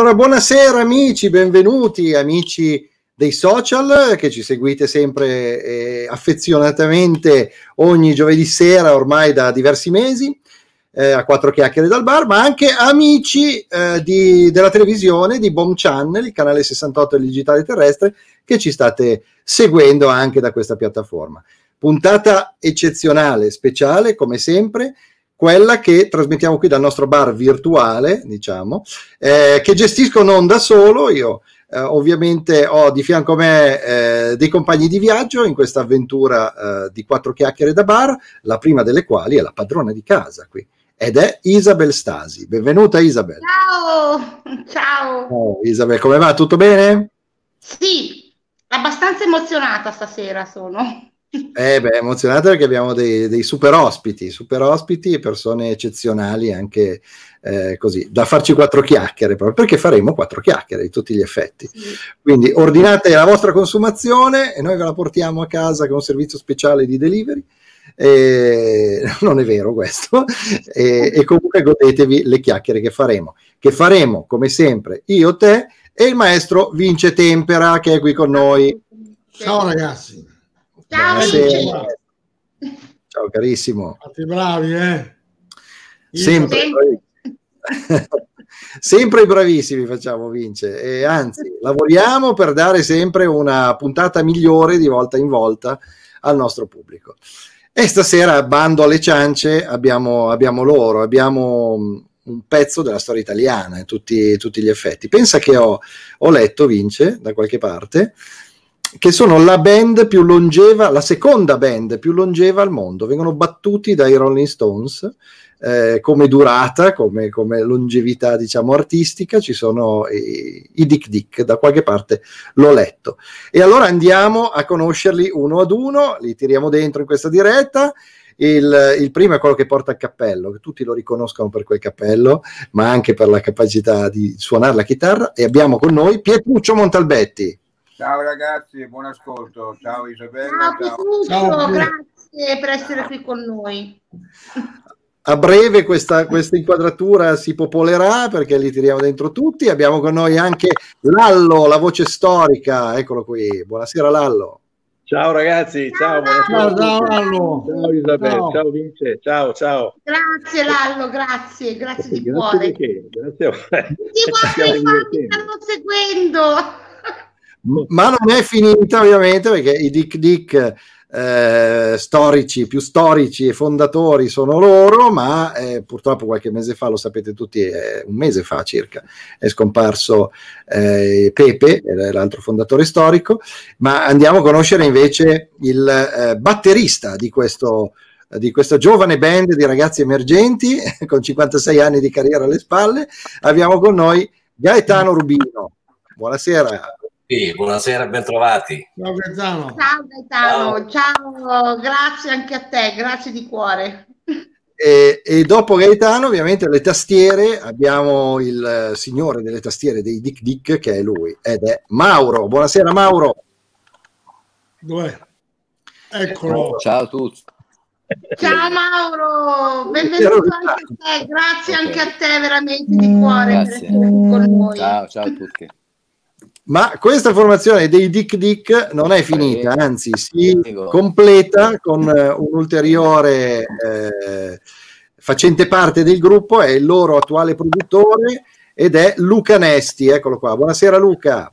allora, buonasera amici, benvenuti amici dei social che ci seguite sempre eh, affezionatamente ogni giovedì sera ormai da diversi mesi eh, a quattro chiacchiere dal bar, ma anche amici eh, di, della televisione di Bomb Channel, il canale 68 del digitale terrestre, che ci state seguendo anche da questa piattaforma. Puntata eccezionale, speciale, come sempre, quella che trasmettiamo qui dal nostro bar virtuale, diciamo, eh, che gestisco non da solo, io eh, ovviamente ho di fianco a me eh, dei compagni di viaggio in questa avventura eh, di quattro chiacchiere da bar, la prima delle quali è la padrona di casa qui ed è Isabel Stasi. Benvenuta Isabel. Ciao, ciao. Oh, Isabel, come va? Tutto bene? Sì, abbastanza emozionata stasera sono. Eh beh, emozionata perché abbiamo dei, dei, super ospiti, super ospiti e persone eccezionali anche eh, così, da farci quattro chiacchiere, proprio perché faremo quattro chiacchiere di tutti gli effetti. Sì. Quindi ordinate la vostra consumazione e noi ve la portiamo a casa con un servizio speciale di delivery. E, non è vero questo, e, e comunque godetevi le chiacchiere che faremo, che faremo come sempre io, te e il maestro Vince Tempera che è qui con noi. Ciao ragazzi. Ciao, Ciao carissimo. Fate bravi, eh? Sempre, sempre bravissimi facciamo, Vince. E anzi, lavoriamo per dare sempre una puntata migliore di volta in volta al nostro pubblico. E stasera, bando alle ciance, abbiamo, abbiamo loro, abbiamo un pezzo della storia italiana in tutti, tutti gli effetti. Pensa che ho, ho letto, Vince, da qualche parte, che sono la band più longeva, la seconda band più longeva al mondo. Vengono battuti dai Rolling Stones eh, come durata, come, come, longevità, diciamo, artistica. Ci sono i, i Dick Dick, da qualche parte l'ho letto. E allora andiamo a conoscerli uno ad uno, li tiriamo dentro in questa diretta. Il, il, primo è quello che porta il cappello, che tutti lo riconoscono per quel cappello, ma anche per la capacità di suonare la chitarra. E abbiamo con noi Pietruccio Montalbetti. Ciao ragazzi, buon ascolto. Ciao Isabella. Ciao, ciao. ciao. grazie per essere qui con noi. A breve questa, questa, inquadratura si popolerà perché li tiriamo dentro tutti. Abbiamo con noi anche Lallo, la voce storica. Eccolo qui. Buonasera Lallo. Ciao ragazzi, ciao, ciao, ciao Lallo. Ciao Isabel, ciao. ciao Vince, ciao, ciao. Grazie Lallo, grazie, grazie di grazie cuore. Che? Grazie a voi. Tutti quanti stanno seguendo ma non è finita ovviamente perché i Dick Dick eh, storici, più storici e fondatori sono loro, ma eh, purtroppo qualche mese fa, lo sapete tutti, eh, un mese fa circa, è scomparso eh, Pepe, l'altro fondatore storico, ma andiamo a conoscere invece il eh, batterista di questo di questa giovane band di ragazzi emergenti con 56 anni di carriera alle spalle, abbiamo con noi Gaetano Rubino. Buonasera. Sì, buonasera, bentrovati. Ciao Gaetano. Ciao Gaetano, ciao. ciao, grazie anche a te, grazie di cuore. E, e, dopo Gaetano, ovviamente, le tastiere abbiamo il signore delle tastiere dei Dick Dick, che è lui, ed è Mauro. Buonasera, Mauro. Dov'è? Eccolo. Ciao a tutti. Ciao Mauro, benvenuto anche a te, grazie okay. anche a te veramente di cuore grazie. per essere qui con noi. Ciao, ciao a tutti. Ma questa formazione dei Dick Dick non è finita, anzi si completa con uh, un ulteriore eh, facente parte del gruppo, è il loro attuale produttore ed è Luca Nesti, eccolo qua. Buonasera Luca.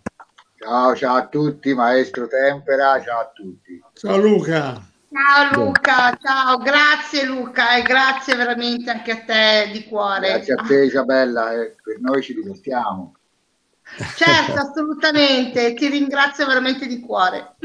Ciao, ciao a tutti, maestro Tempera, ciao a tutti. Ciao Luca. Ciao Luca, ciao, grazie Luca e grazie veramente anche a te di cuore. Grazie a te Isabella, eh, per noi ci divertiamo. Certo, assolutamente, ti ringrazio veramente di cuore.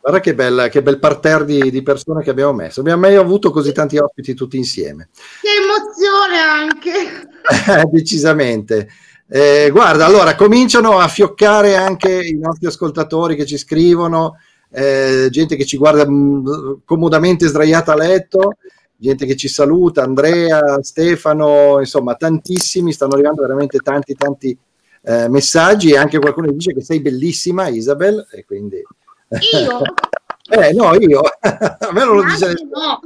Guarda che, bella, che bel parterre di, di, persone che abbiamo messo. Abbiamo mai avuto così tanti ospiti tutti insieme. Che emozione anche! Decisamente. Eh, guarda, allora cominciano a fioccare anche i nostri ascoltatori che ci scrivono, eh, gente che ci guarda mh, mm, comodamente sdraiata a letto, gente che ci saluta, Andrea, Stefano, insomma tantissimi, stanno arrivando veramente tanti, tanti eh, messaggi e anche qualcuno dice che sei bellissima Isabel e quindi... Io? eh no, io. A me non lo dice no.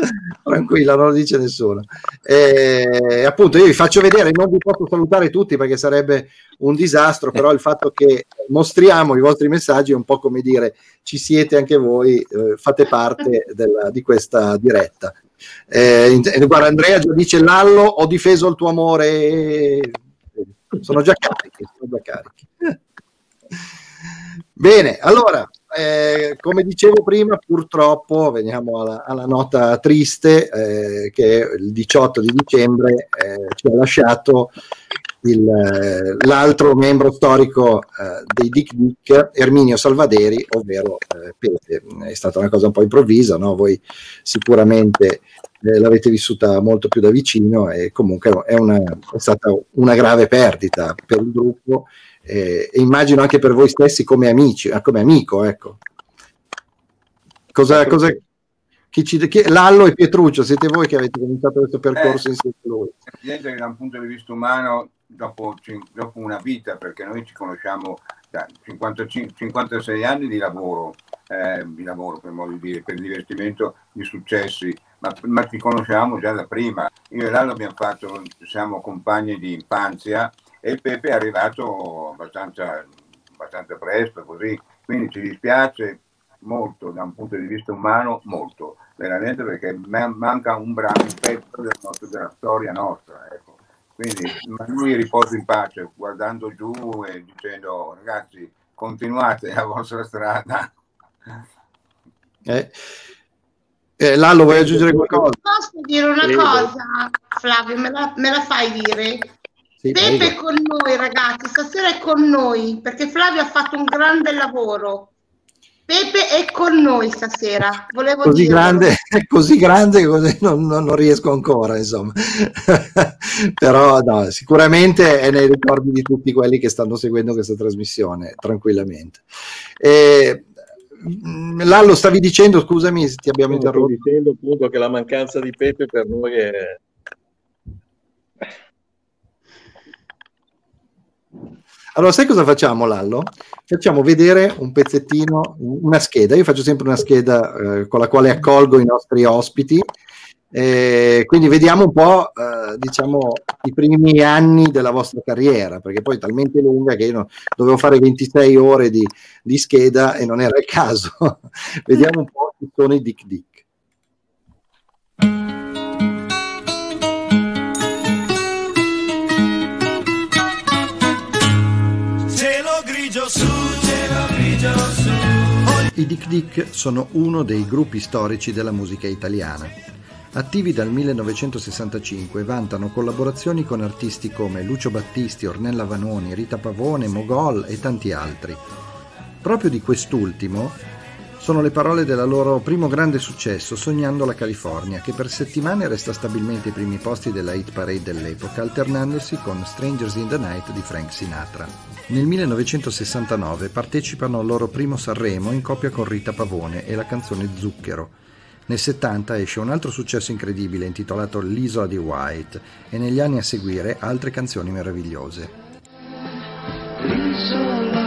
tranquilla, non lo dice nessuno. E, appunto, io vi faccio vedere, non vi posso salutare tutti perché sarebbe un disastro, però il fatto che mostriamo i vostri messaggi è un po' come dire ci siete anche voi, eh, fate parte della, di questa diretta. Eh, guarda, Andrea già dice Lallo, ho difeso il tuo amore. Sono già carichi, sono già carichi. Bene, allora, eh, come dicevo prima, purtroppo veniamo alla, alla nota triste eh, che il 18 di dicembre eh, ci ha lasciato il, eh, l'altro membro storico eh, dei Dick Dick, Erminio Salvaderi, ovvero eh, Pepe. È stata una cosa un po' improvvisa, no? voi sicuramente l'avete vissuta molto più da vicino e comunque è, una, è stata una grave perdita per il gruppo eh, e immagino anche per voi stessi come amici, eh, come amico, ecco. Cosa, cosa, chi ci, chi, Lallo e Pietruccio, siete voi che avete cominciato questo percorso eh, insieme a lui. Evidente che da un punto di vista umano, dopo, dopo una vita, perché noi ci conosciamo da 55, 56 anni di lavoro, eh, di lavoro per modo di dire, per il divertimento di successi, ma, ma ci conosciamo già da prima. Io e Lallo abbiamo fatto, siamo compagni di infanzia e Pepe è arrivato abbastanza, abbastanza presto, così. Quindi ci dispiace molto da un punto di vista umano, molto, veramente perché manca un brano, un pezzo del nostro, della storia nostra. Ecco. Quindi lui riposa in pace, guardando giù e dicendo ragazzi continuate la vostra strada. Eh. Eh, Lallo, vuoi aggiungere qualcosa? Posso dire una cosa, Flavio, me la, me la fai dire? Sì, Pepe prego. è con noi, ragazzi, stasera è con noi perché Flavio ha fatto un grande lavoro. Pepe è con noi stasera. Volevo così dirlo. grande, così grande così non, non, non riesco ancora, insomma. Però no, sicuramente è nei ricordi di tutti quelli che stanno seguendo questa trasmissione, tranquillamente. E, Lallo, stavi dicendo, scusami se ti abbiamo interrotto. Stavo dicendo appunto che la mancanza di Pepe per noi è Allora, sai cosa facciamo, Lallo? Facciamo vedere un pezzettino, una scheda. Io faccio sempre una scheda eh, con la quale accolgo i nostri ospiti. Eh, quindi vediamo un po', eh, diciamo, i primi anni della vostra carriera, perché poi è talmente lunga che io no, dovevo fare 26 ore di, di, scheda e non era il caso. vediamo un po' chi sono i Dick Dick. I Dick Dick sono uno dei gruppi storici della musica italiana. Attivi dal 1965, vantano collaborazioni con artisti come Lucio Battisti, Ornella Vanoni, Rita Pavone, Mogol e tanti altri. Proprio di quest'ultimo sono le parole del loro primo grande successo, Sognando la California, che per settimane resta stabilmente ai primi posti della hit parade dell'epoca, alternandosi con Strangers in the Night di Frank Sinatra. Nel 1969 partecipano al loro primo Sanremo in coppia con Rita Pavone e la canzone Zucchero. Nel 70 esce un altro successo incredibile intitolato L'isola di White e negli anni a seguire altre canzoni meravigliose. L'isola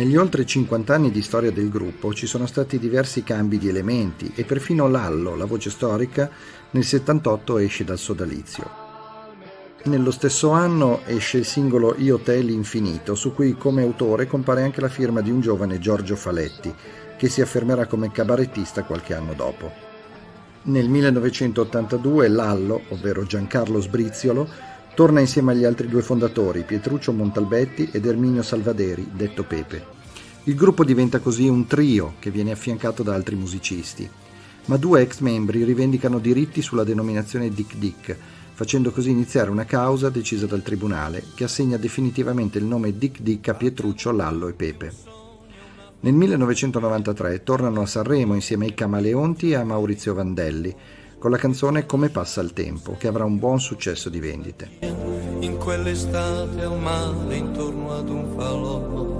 Negli oltre 50 anni di storia del gruppo ci sono stati diversi cambi di elementi e perfino Lallo, la voce storica, nel 78 esce dal sodalizio. Nello stesso anno esce il singolo Io te l'infinito, su cui come autore compare anche la firma di un giovane Giorgio Faletti, che si affermerà come cabarettista qualche anno dopo. Nel 1982 Lallo, ovvero Giancarlo Sbriziolo, Torna insieme agli altri due fondatori, Pietruccio Montalbetti ed Erminio Salvaderi, detto Pepe. Il gruppo diventa così un trio che viene affiancato da altri musicisti. Ma due ex membri rivendicano diritti sulla denominazione Dick Dick, facendo così iniziare una causa decisa dal tribunale che assegna definitivamente il nome Dick Dick a Pietruccio, Lallo e Pepe. Nel 1993 tornano a Sanremo insieme ai Camaleonti e a Maurizio Vandelli, con la canzone Come passa il tempo, che avrà un buon successo di vendite. In quell'estate al mare intorno ad un falò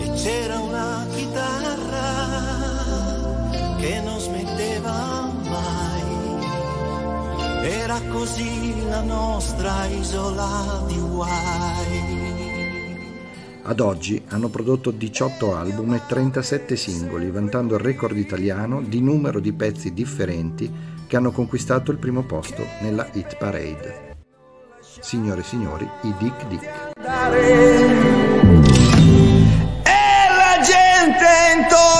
e c'era una chitarra che non smetteva mai. Era così la nostra isola di guai. Ad oggi hanno prodotto 18 album e 37 singoli, vantando il record italiano di numero di pezzi differenti che hanno conquistato il primo posto nella Hit Parade. Signore e signori, i Dick Dick. E la gente intorno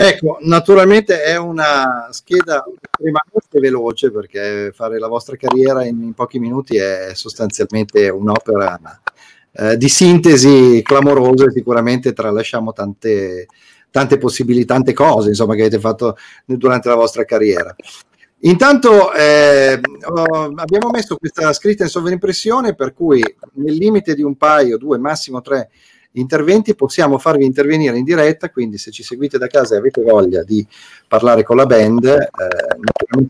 Ecco, naturalmente è una scheda estremamente veloce perché fare la vostra carriera in, in pochi minuti è sostanzialmente un'opera eh, di sintesi clamorosa e sicuramente tralasciamo tante, tante possibilità, tante cose insomma, che avete fatto durante la vostra carriera. Intanto eh, abbiamo messo questa scritta in sovraimpressione per cui nel limite di un paio, due, massimo tre interventi, possiamo farvi intervenire in diretta, quindi se ci seguite da casa e avete voglia di parlare con la band, eh,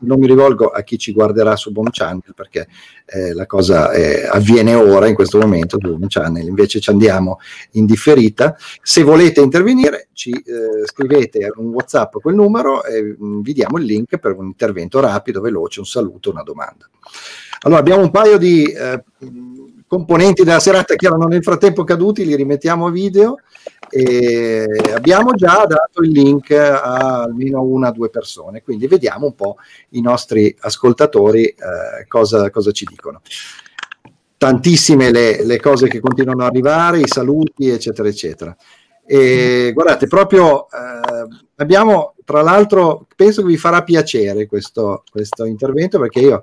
non mi rivolgo a chi ci guarderà su Boom Channel perché eh, la cosa eh, avviene ora in questo momento su Boom Channel, invece ci andiamo in differita. Se volete intervenire ci eh, scrivete un Whatsapp quel numero e mm, vi diamo il link per un intervento rapido, veloce, un saluto, una domanda. Allora abbiamo un paio di eh, componenti della serata che erano nel frattempo caduti, li rimettiamo a video e abbiamo già dato il link a almeno una o due persone, quindi vediamo un po' i nostri ascoltatori eh, cosa, cosa, ci dicono. Tantissime le, le, cose che continuano ad arrivare, i saluti, eccetera, eccetera. E guardate, proprio eh, abbiamo, tra l'altro, penso che vi farà piacere questo, questo intervento perché io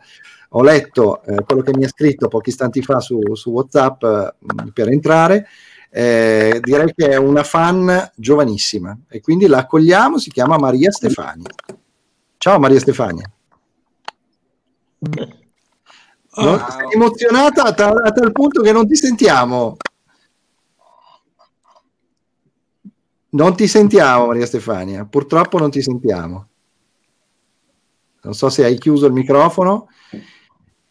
ho letto eh, quello che mi ha scritto pochi istanti fa su, su WhatsApp mh, per entrare. Eh, direi che è una fan giovanissima e quindi la accogliamo. Si chiama Maria Stefania. Ciao Maria Stefania. No? Sei emozionata a, tal, a tal punto che non ti sentiamo. Non ti sentiamo, Maria Stefania. Purtroppo non ti sentiamo. Non so se hai chiuso il microfono.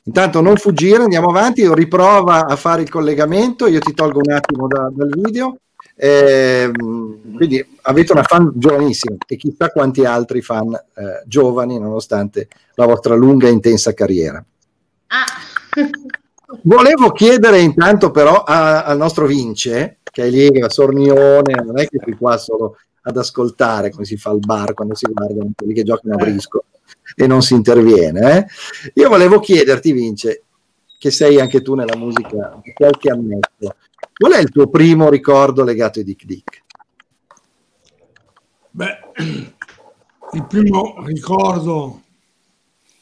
Intanto non fuggire, andiamo avanti, riprova a fare il collegamento, io ti tolgo un attimo da, dal video. Eh, quindi avete una fan giovanissima e chissà quanti altri fan eh, giovani nonostante la vostra lunga e intensa carriera. Ah. Volevo chiedere intanto però a, al nostro Vince, che è lì a Sornione, non è che è qua solo ad ascoltare come si fa al bar quando si guardano quelli che giocano a brisco e non si interviene. Eh? Io volevo chiederti, Vince, che sei anche tu nella musica da qualche annetto, qual è il tuo primo ricordo legato ai Dick Dick? Beh, il primo ricordo,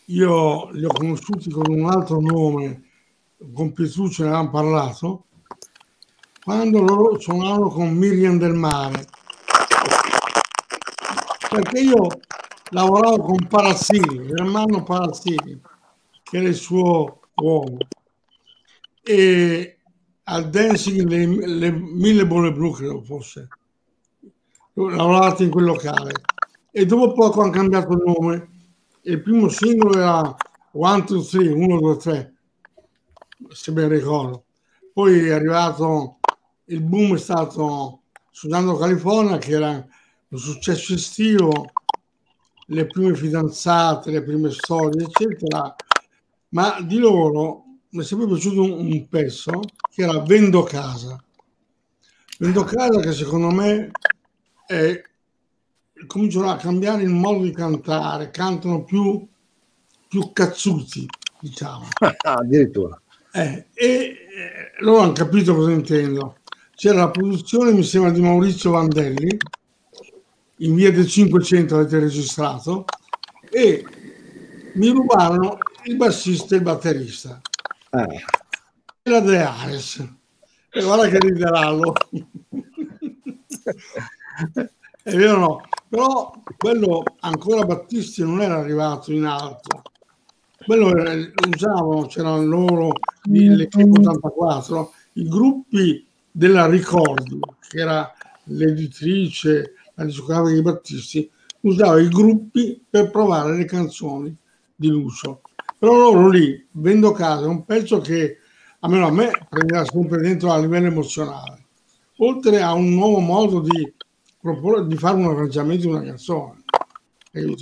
io li ho conosciuti con un altro nome, con Pietruccio ne avevamo parlato, quando loro suonavano con Miriam del Mare. Perché io lavoravo con Parassini, Germano Parassini, che era il suo uomo. E al dancing le, le mille buone blu credo fosse lavorato in quel locale. E dopo poco hanno cambiato nome. Il primo singolo era One, Two, Three, 1, 2, 3 se ben ricordo. Poi è arrivato il boom è stato Sudando California che era un successo estivo le prime fidanzate, le prime storie, eccetera, ma di loro mi è sempre piaciuto un, un pezzo che era Vendo casa. Vendo casa che secondo me è, cominciano a cambiare il modo di cantare, cantano più, più cazzuti, diciamo. addirittura. Eh, e eh, loro hanno capito cosa intendo. C'era la produzione, mi sembra, di Maurizio Vandelli, in via del 500 avete registrato e mi rubarono il bassista e il batterista. Ah. La De Ares. E guarda che riderallo. È vero no? Però quello ancora Battisti non era arrivato in alto. Quello era, usavano, c'erano loro, l'Equipo 84, i gruppi della Ricordi, che era l'editrice, la discografia di Battisti, usava i gruppi per provare le canzoni di Lucio. Però loro lì, vendo casa, è un pezzo che almeno a me prenderà sempre dentro a livello emozionale, oltre a un nuovo modo di, proporre, di fare un arrangiamento di una canzone.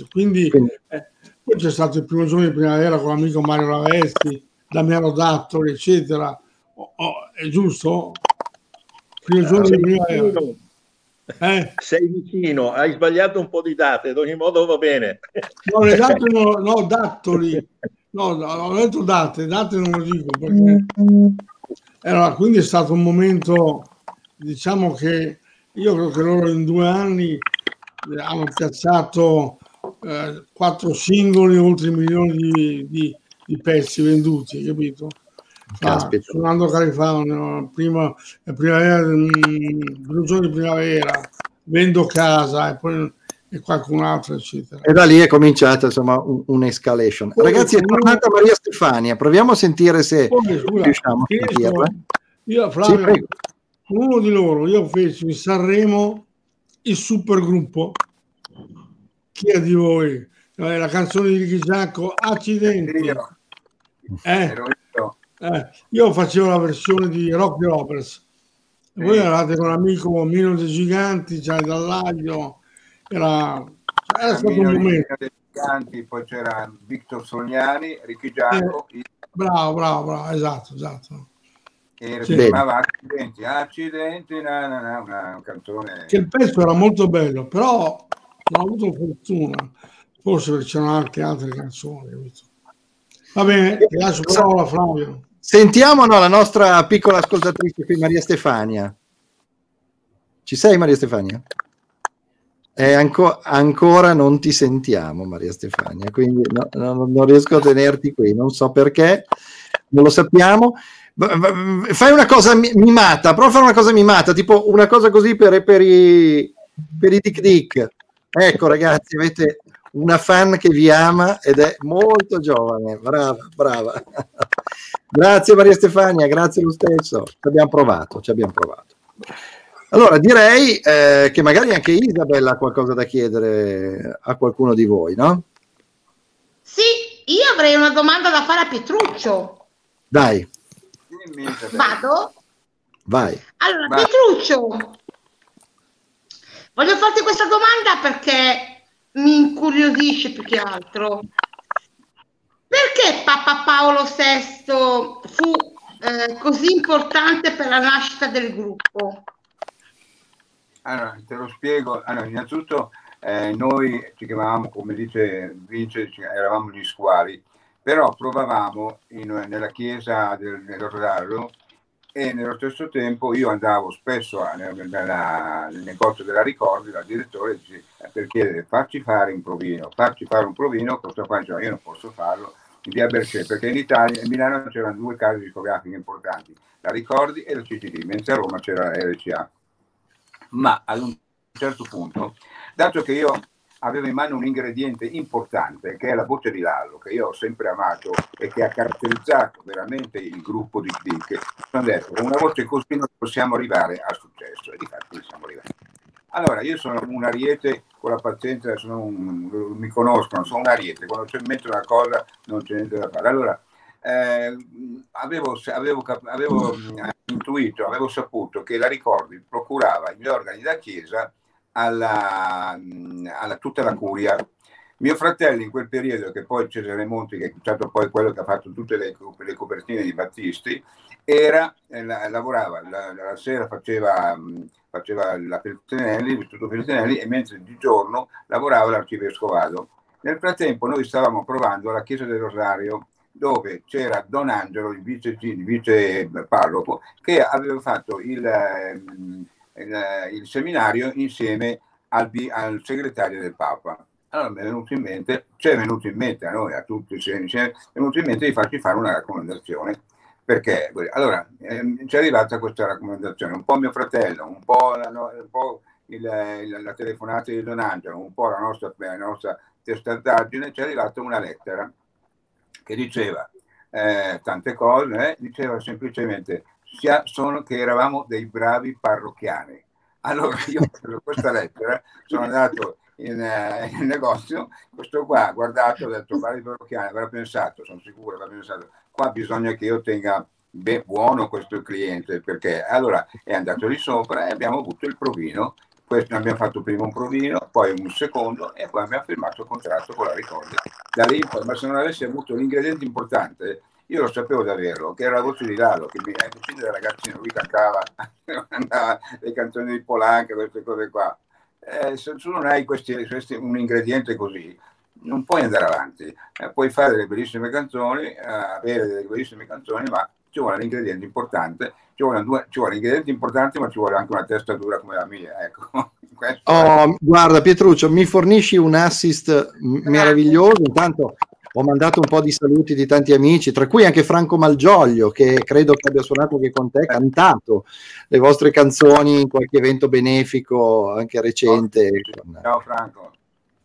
Quindi eh, poi c'è stato il primo giorno di primavera con l'amico Mario Lavesti, Damiano Dattoli, eccetera. Oh, oh, è giusto? Primo giorno di primavera. Eh? Sei vicino, hai sbagliato un po' di date, ad ogni modo va bene. No, le date no, no dattoli. No, no, ho detto date, date non lo dico perché... Allora, quindi è stato un momento, diciamo che io credo che loro in due anni hanno piazzato eh, quattro singoli, oltre milioni di, di, di pezzi venduti, capito? Ah, suonando Califano, prima, primavera, giorno di primavera, vendo casa e poi e qualcun altro, eccetera. E da lì è cominciata insomma un'escalation. Un Ragazzi, è tornata Maria Stefania, proviamo a sentire se poi, scusa, riusciamo a sentirla. Io, Flavio, sì, uno di loro, io feci in Sanremo il supergruppo. Chi è di voi? Eh, la canzone di Ricky Giacco, Accidenti. Eh, eh, io facevo la versione di Rocky Roberts. Voi eravate con l'amico Mino dei Giganti, cioè dall'aglio. Era, era stato un momento. Giganti, poi c'era Victor Sognani, Ricky Giacco. Eh, bravo, bravo, bravo, esatto, esatto. E chiamava Accidenti, Accidenti, na, na, na, una canzone. Che il pezzo era molto bello, però non ho avuto fortuna. Forse c'erano anche altre canzoni. Va bene, ti lascio parola Flavio. Sentiamo no, la nostra piccola ascoltatrice qui, Maria Stefania. Ci sei Maria Stefania? Anco, ancora non ti sentiamo Maria Stefania, quindi no, no, non riesco a tenerti qui, non so perché, non lo sappiamo. Fai una cosa mimata, prova a fare una cosa mimata, tipo una cosa così per, per i, per i dick dick. Ecco ragazzi, avete una fan che vi ama ed è molto giovane, brava, brava. Grazie Maria Stefania, grazie lo stesso, ci abbiamo provato, ci abbiamo provato. Allora direi eh, che magari anche Isabella ha qualcosa da chiedere a qualcuno di voi, no? Sì, io avrei una domanda da fare a Pietruccio. Dai. Vado? Vai. Allora, Vai. Pietruccio, voglio farti questa domanda perché mi incuriosisce più che altro. Perché Papa Paolo VI fu eh, così importante per la nascita del gruppo? Allora, te lo spiego. Allora, innanzitutto eh, noi ci chiamavamo, come dice Vince, eravamo gli squali, però provavamo in, nella chiesa del, del Rosario e nello stesso tempo io andavo spesso nel, negozio della Ricordi, dal direttore, per chiedere farci fare un provino, farci fare un provino, questo qua diceva io non posso farlo, in via Bercè, perché in Italia, in Milano c'erano due case discografiche importanti, la Ricordi e la CCD, mentre a Roma c'era la RCA. Ma ad un certo punto, dato che io aveva in mano un ingrediente importante che è la voce di Lallo, che io ho sempre amato e che ha caratterizzato veramente il gruppo di Dick. Ho detto, con una voce così non possiamo arrivare al successo e di fatto siamo arrivati. Allora, io sono un ariete con la pazienza, un, mi conoscono, sono un ariete, quando c'è in mente una cosa non c'è niente da fare. Allora, eh, avevo, avevo, avevo intuito, avevo saputo che la Ricordi procurava gli organi da chiesa alla, alla tutta la curia. Mio fratello in quel periodo, che poi Cesare Monti, che è stato poi quello che ha fatto tutte le, le copertine di Battisti, era, eh, la, lavorava, la, la, sera faceva, faceva la Feltrinelli, l'istituto Feltrinelli, e mentre di giorno lavorava l'arcivescovado. Nel frattempo noi stavamo provando alla chiesa del Rosario, dove c'era Don Angelo, il vice, il vice parroco, che aveva fatto il... Eh, il, il seminario insieme al, al, segretario del Papa. Allora mi è venuto in mente, ci è venuto in mente a noi, a tutti, ci è venuto in mente di farci fare una raccomandazione. Perché? Allora, ehm, ci è arrivata questa raccomandazione, un po' mio fratello, un po' la, un po il, il, la telefonata di Don Angelo, un po' la nostra, la nostra testardaggine, ci è arrivata una lettera che diceva eh, tante cose, eh, diceva semplicemente sia, sono che eravamo dei bravi parrocchiani. Allora io per questa lettera sono andato in, uh, in, negozio, questo qua ha guardato, ha detto guarda parrocchiani, avrà pensato, sono sicuro, avrà pensato, qua bisogna che io tenga ben buono questo cliente, perché allora è andato lì sopra e abbiamo avuto il provino, questo abbiamo fatto prima un provino, poi un secondo e poi abbiamo firmato il contratto con la Ricordi. Da lì ma se non avessi avuto l'ingrediente importante, io lo sapevo di averlo, che era la voce di Lalo, che mi, ai cucini del ragazzino, lui cantava, le canzoni di Polanca, queste cose qua. Eh, se tu non hai questi, questi, un ingrediente così, non puoi andare avanti. Eh, puoi fare delle bellissime canzoni, eh, avere delle bellissime canzoni, ma ci vuole l'ingrediente importante, ci vuole, due, ci vuole l'ingrediente importante, ma ci vuole anche una testa dura come la mia. Ecco. Oh, guarda Pietruccio, mi fornisci un assist meraviglioso. Intanto ho mandato un po' di saluti di tanti amici, tra cui anche Franco Malgioglio, che credo che abbia suonato anche con te, cantato le vostre canzoni in qualche evento benefico anche recente. Ciao Franco.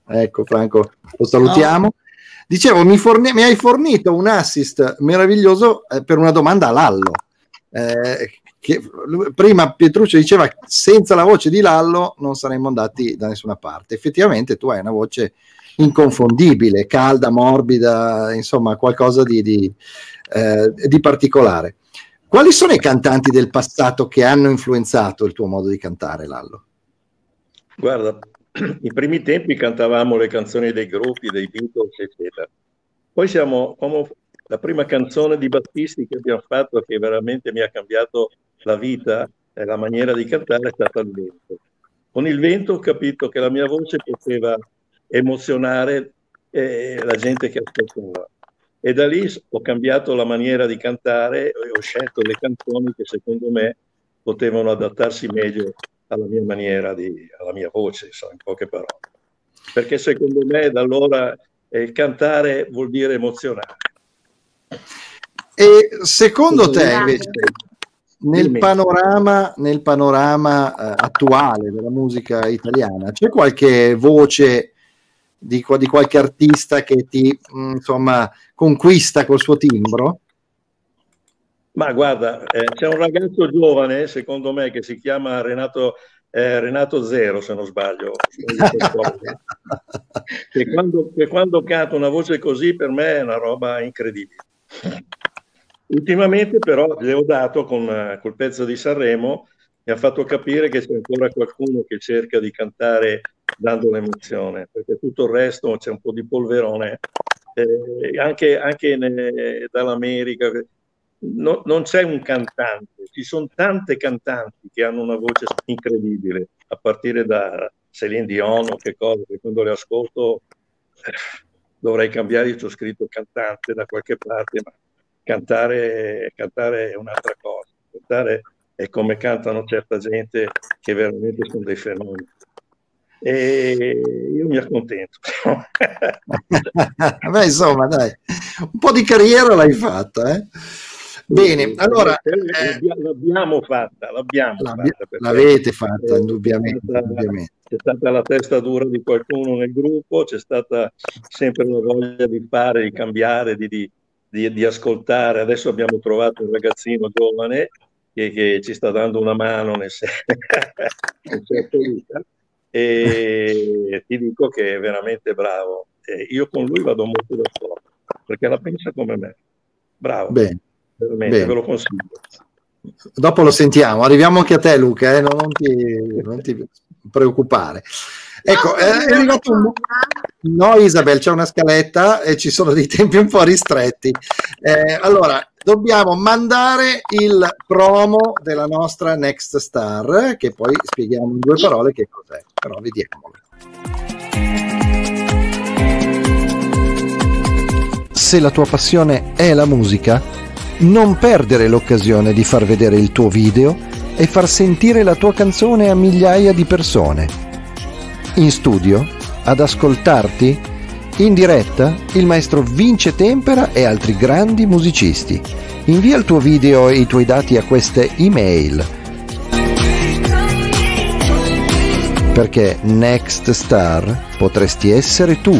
Ecco Franco, lo salutiamo. Dicevo, mi, forni- mi, hai fornito un assist meraviglioso eh, per una domanda a Lallo. Eh, che, prima Pietruccio diceva senza la voce di Lallo non saremmo andati da nessuna parte. Effettivamente tu hai una voce inconfondibile, calda, morbida, insomma qualcosa di, di, eh, di particolare. Quali sono i cantanti del passato che hanno influenzato il tuo modo di cantare, Lallo? Guarda, i primi tempi cantavamo le canzoni dei gruppi, dei Beatles, eccetera. Poi siamo, la prima canzone di Battisti che abbiamo fatto, che veramente mi ha cambiato la vita e la maniera di cantare, è stata il vento. Con il vento ho capito che la mia voce poteva emozionare eh, la gente che ascoltava. E da lì ho cambiato la maniera di cantare e ho scelto le canzoni che secondo me potevano adattarsi meglio alla mia maniera di, alla mia voce, insomma, in poche parole. Perché secondo me da allora eh, cantare vuol dire emozionare. E secondo te invece nel panorama, nel panorama eh, attuale della musica italiana c'è qualche voce di, di qualche artista che ti mm, insomma conquista col suo timbro? Ma guarda, eh, c'è un ragazzo giovane, secondo me, che si chiama Renato, eh, Renato Zero, se non sbaglio, che, quando, che quando canta una voce così per me è una roba incredibile. Ultimamente però gli ho dato con col pezzo di Sanremo mi ha fatto capire che c'è ancora qualcuno che cerca di cantare dando l'emozione, perché tutto il resto c'è un po' di polverone, eh, anche, anche ne, dall'America. No, non c'è un cantante, ci sono tante cantanti che hanno una voce incredibile, a partire da Celine Dion o che cosa, che quando le ascolto eh, dovrei cambiare, io ho scritto cantante da qualche parte, ma cantare, cantare è un'altra cosa. Cantare è come cantano certa gente che veramente sono dei fenomeni. E io mi accontento. Beh, insomma, dai, un po' di carriera l'hai fatta, eh? Bene, allora eh, l'abbiamo fatta, l'abbiamo l'abbia, fatta l'avete fatta indubbiamente, c'è stata, indubbiamente. C'è stata la testa dura di qualcuno nel gruppo, c'è stata sempre la voglia di fare, di cambiare, di, di, di, di ascoltare. Adesso abbiamo trovato un ragazzino giovane che, che ci sta dando una mano nel, nel certo e ti dico che è veramente bravo. E io con lui vado molto d'accordo perché la pensa come me. Bravo. Bene. Veramente, Bene. ve lo consiglio. Dopo lo sentiamo, arriviamo anche a te Luca, eh? non, ti, non, ti, preoccupare. Ecco, è arrivato un... No Isabel, c'è una scaletta e ci sono dei tempi un po' ristretti. Eh, allora, dobbiamo mandare il promo della nostra Next Star, che poi spieghiamo in due parole che cos'è, però vediamolo. Se la tua passione è la musica, non perdere l'occasione di far vedere il tuo video e far sentire la tua canzone a migliaia di persone. In studio, ad ascoltarti, in diretta il maestro Vince Tempera e altri grandi musicisti. Invia il tuo video e i tuoi dati a queste email. Perché Next Star potresti essere tu.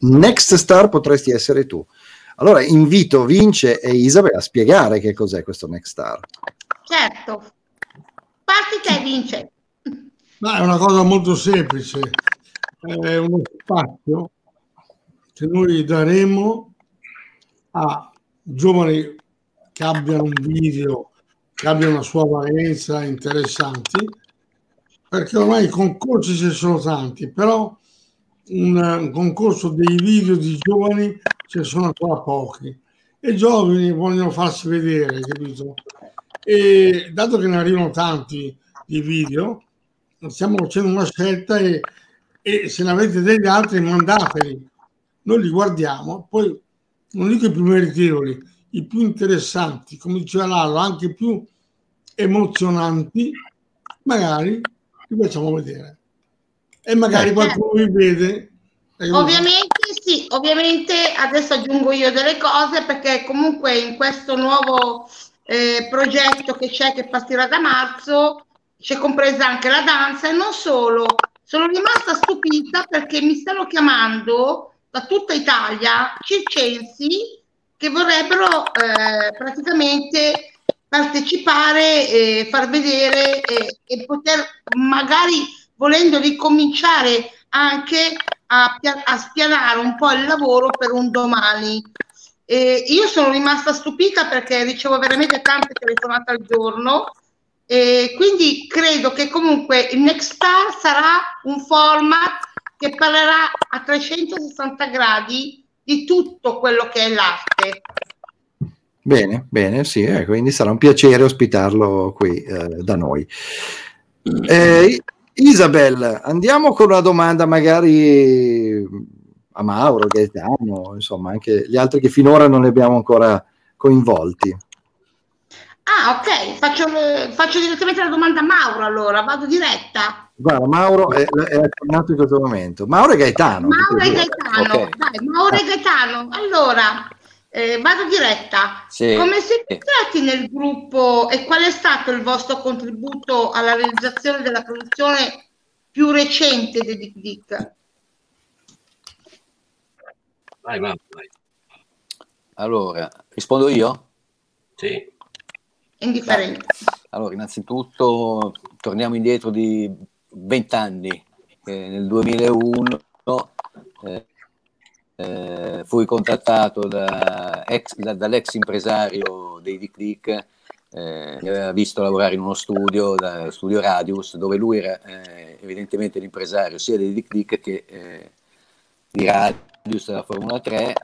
Next Star potresti essere tu. Allora invito Vince e Isabella a spiegare che cos'è questo Next Star. certo. Parti te, vince. Ma è una cosa molto semplice, è uno spazio che noi daremo a giovani che abbiano un video, che abbiano una sua valenza interessanti, perché ormai i concorsi ci sono tanti, però un, un concorso dei video di giovani ce ne sono ancora pochi e i giovani vogliono farsi vedere, capito? E dato che ne arrivano tanti di video, stiamo facendo una scelta e, e se ne avete degli altri mandateli, noi li guardiamo, poi non dico i più meritevoli, i più interessanti, come diceva Lalo, anche più emozionanti, magari li facciamo vedere. E magari qualcuno vi vede. Ovviamente sì, ovviamente adesso aggiungo io delle cose perché comunque in questo nuovo eh, progetto che c'è che partirà da marzo c'è compresa anche la danza e non solo. Sono rimasta stupita perché mi stanno chiamando da tutta Italia circensi che vorrebbero eh, praticamente partecipare, e far vedere e poter magari volendo ricominciare anche a, a, spianare un po' il lavoro per un domani. E io sono rimasta stupita perché ricevo veramente tante telefonate al giorno e quindi credo che comunque il Next Star sarà un format che parlerà a 360 gradi di tutto quello che è l'arte. Bene, bene, sì, eh, quindi sarà un piacere ospitarlo qui eh, da noi. Eh, Isabel, andiamo con una domanda magari a Mauro, Gaetano, insomma, anche gli altri che finora non ne abbiamo ancora coinvolti. Ah, ok, faccio, faccio direttamente la domanda a Mauro allora, vado diretta. Guarda, Mauro è, è tornato in questo momento. Mauro e Gaetano. Mauro e Gaetano, okay. Dai, Mauro e Gaetano. Allora, eh, vado diretta. Sì. Come siete entrati nel gruppo e qual è stato il vostro contributo alla realizzazione della produzione più recente di Dick Dick? Vai, vai, vai. Allora, rispondo io? Sì. Indifferente. Allora, innanzitutto torniamo indietro di 20 anni. Eh, nel 2001 eh, eh, fui contattato da ex, da, dall'ex impresario dei Dick Dick, eh, mi aveva visto lavorare in uno studio, da, studio Radius, dove lui era eh, evidentemente l'impresario sia dei Dick Dick che eh, di Radius della Formula 3